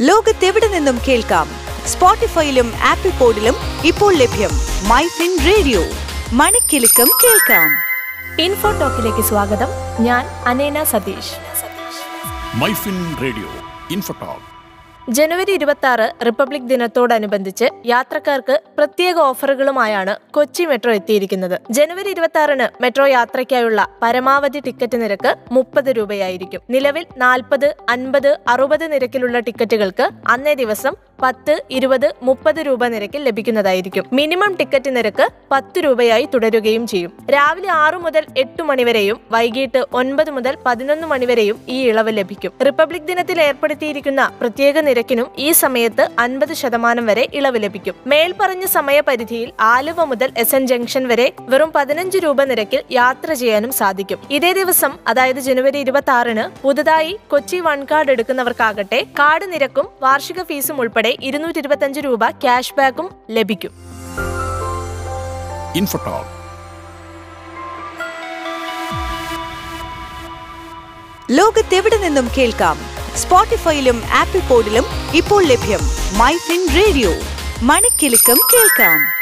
ലോകത്തെവിടെ നിന്നും കേൾക്കാം? സ്പോട്ടിഫൈയിലും ആപ്പിൾ പോഡിലും ഇപ്പോൾ ലഭ്യം മൈ ഫിൻ റേഡിയോ. മണിക്കെലക്കം കേൾക്കാം. ഇൻഫോ ടോക്കിലേക്ക് സ്വാഗതം. ഞാൻ അനേന സതീഷ്. MyFin radio Infotalk. ജനുവരി ഇരുപത്തി റിപ്പബ്ലിക് ദിനത്തോടനുബന്ധിച്ച് യാത്രക്കാർക്ക് പ്രത്യേക ഓഫറുകളുമായാണ് കൊച്ചി മെട്രോ എത്തിയിരിക്കുന്നത്. ജനുവരി ഇരുപത്തി മെട്രോ യാത്രയ്ക്കായുള്ള പരമാവധി ടിക്കറ്റ് നിരക്ക് മുപ്പത് രൂപയായിരിക്കും. നിലവിൽ നാൽപ്പത് അൻപത് അറുപത് നിരക്കിലുള്ള ടിക്കറ്റുകൾക്ക് അന്നേ ദിവസം പത്ത് ഇരുപത് മുപ്പത് രൂപ നിരക്കിൽ ലഭിക്കുന്നതായിരിക്കും. മിനിമം ടിക്കറ്റ് നിരക്ക് പത്ത് രൂപയായി തുടരുകയും ചെയ്യും. രാവിലെ ആറു മുതൽ എട്ട് മണിവരെയും വൈകിട്ട് ഒൻപത് മുതൽ പതിനൊന്ന് മണിവരെയും ഈ ഇളവ് ലഭിക്കും. റിപ്പബ്ലിക് ദിനത്തിൽ ഏർപ്പെടുത്തിയിരിക്കുന്ന പ്രത്യേക നിരക്കിനും ഈ സമയത്ത് അൻപത് ശതമാനം വരെ ഇളവ് ലഭിക്കും. മേൽപ്പറഞ്ഞ സമയപരിധിയിൽ ആലുവ മുതൽ എസ് എൻ ജംഗ്ഷൻ വരെ വെറും പതിനഞ്ച് രൂപ നിരക്കിൽ യാത്ര ചെയ്യാനും സാധിക്കും. ഇതേ ദിവസം അതായത് ജനുവരി ഇരുപത്തി ആറിന് പുതുതായി കൊച്ചി വൺ കാർഡ് എടുക്കുന്നവർക്കാകട്ടെ കാർഡ് നിരക്കും വാർഷിക ഫീസും ഉൾപ്പെടെ ഇരുന്നൂറ്റി ഇരുപത്തഞ്ച് രൂപ ക്യാഷ് ബാക്കും ലഭിക്കും. ലോകത്തെവിടെ നിന്നും കേൾക്കാം? സ്പോട്ടിഫൈയിലും ആപ്പിൾ പോഡിലും ഇപ്പോൾ ലഭ്യം മൈ ഫിൻ റേഡിയോ. മണിക്കെലക്കം കേൾക്കാം.